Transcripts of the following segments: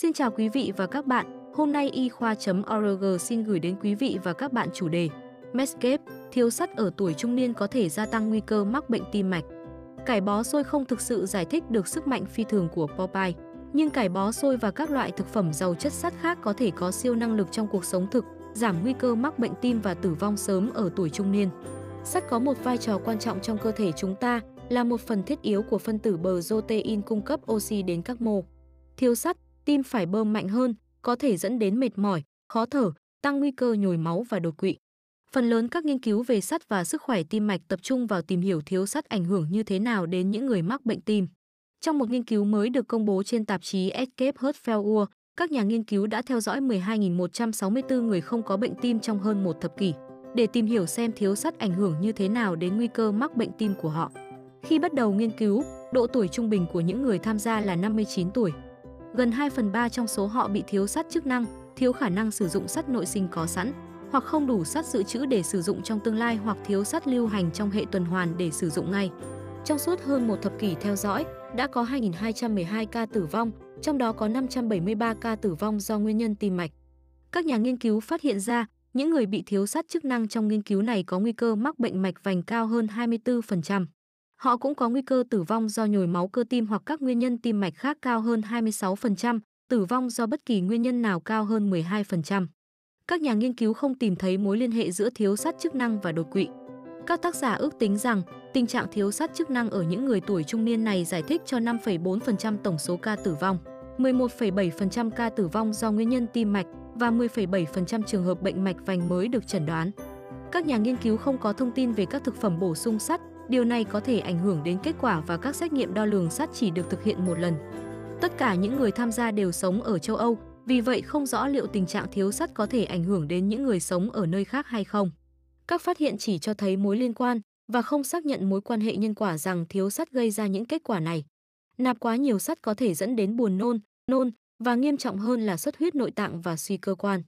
Xin chào quý vị và các bạn, hôm nay y khoa.org xin gửi đến quý vị và các bạn chủ đề Medscape, thiếu sắt ở tuổi trung niên có thể gia tăng nguy cơ mắc bệnh tim mạch. Cải bó xôi không thực sự giải thích được sức mạnh phi thường của Popeye, nhưng cải bó xôi và các loại thực phẩm giàu chất sắt khác có thể có siêu năng lực trong cuộc sống thực, giảm nguy cơ mắc bệnh tim và tử vong sớm ở tuổi trung niên. Sắt có một vai trò quan trọng trong cơ thể chúng ta, là một phần thiết yếu của phân tử protein cung cấp oxy đến các mô. Thiếu sắt, tim phải bơm mạnh hơn, có thể dẫn đến mệt mỏi, khó thở, tăng nguy cơ nhồi máu và đột quỵ. Phần lớn các nghiên cứu về sắt và sức khỏe tim mạch tập trung vào tìm hiểu thiếu sắt ảnh hưởng như thế nào đến những người mắc bệnh tim. Trong một nghiên cứu mới được công bố trên tạp chí Escape Heart Failure, các nhà nghiên cứu đã theo dõi 12.164 người không có bệnh tim trong hơn một thập kỷ để tìm hiểu xem thiếu sắt ảnh hưởng như thế nào đến nguy cơ mắc bệnh tim của họ. Khi bắt đầu nghiên cứu, độ tuổi trung bình của những người tham gia là 59 tuổi. Gần 2 phần 3 trong số họ bị thiếu sắt chức năng, thiếu khả năng sử dụng sắt nội sinh có sẵn, hoặc không đủ sắt dự trữ để sử dụng trong tương lai hoặc thiếu sắt lưu hành trong hệ tuần hoàn để sử dụng ngay. Trong suốt hơn một thập kỷ theo dõi, đã có 2.212 ca tử vong, trong đó có 573 ca tử vong do nguyên nhân tim mạch. Các nhà nghiên cứu phát hiện ra, những người bị thiếu sắt chức năng trong nghiên cứu này có nguy cơ mắc bệnh mạch vành cao hơn 24%. Họ cũng có nguy cơ tử vong do nhồi máu cơ tim hoặc các nguyên nhân tim mạch khác cao hơn 26%, tử vong do bất kỳ nguyên nhân nào cao hơn 12%. Các nhà nghiên cứu không tìm thấy mối liên hệ giữa thiếu sắt chức năng và đột quỵ. Các tác giả ước tính rằng tình trạng thiếu sắt chức năng ở những người tuổi trung niên này giải thích cho 5,4% tổng số ca tử vong, 11,7% ca tử vong do nguyên nhân tim mạch và 10,7% trường hợp bệnh mạch vành mới được chẩn đoán. Các nhà nghiên cứu không có thông tin về các thực phẩm bổ sung sắt, điều này có thể ảnh hưởng đến kết quả và các xét nghiệm đo lường sắt chỉ được thực hiện một lần. Tất cả những người tham gia đều sống ở châu Âu, vì vậy không rõ liệu tình trạng thiếu sắt có thể ảnh hưởng đến những người sống ở nơi khác hay không. Các phát hiện chỉ cho thấy mối liên quan và không xác nhận mối quan hệ nhân quả rằng thiếu sắt gây ra những kết quả này. Nạp quá nhiều sắt có thể dẫn đến buồn nôn, nôn và nghiêm trọng hơn là xuất huyết nội tạng và suy cơ quan.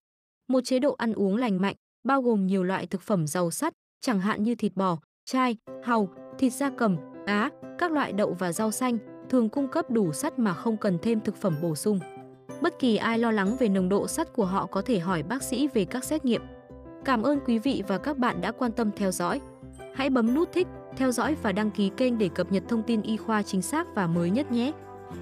Một chế độ ăn uống lành mạnh, bao gồm nhiều loại thực phẩm giàu sắt, chẳng hạn như thịt bò, chai, hàu, thịt da cầm, cá, các loại đậu và rau xanh, thường cung cấp đủ sắt mà không cần thêm thực phẩm bổ sung. Bất kỳ ai lo lắng về nồng độ sắt của họ có thể hỏi bác sĩ về các xét nghiệm. Cảm ơn quý vị và các bạn đã quan tâm theo dõi. Hãy bấm nút thích, theo dõi và đăng ký kênh để cập nhật thông tin y khoa chính xác và mới nhất nhé.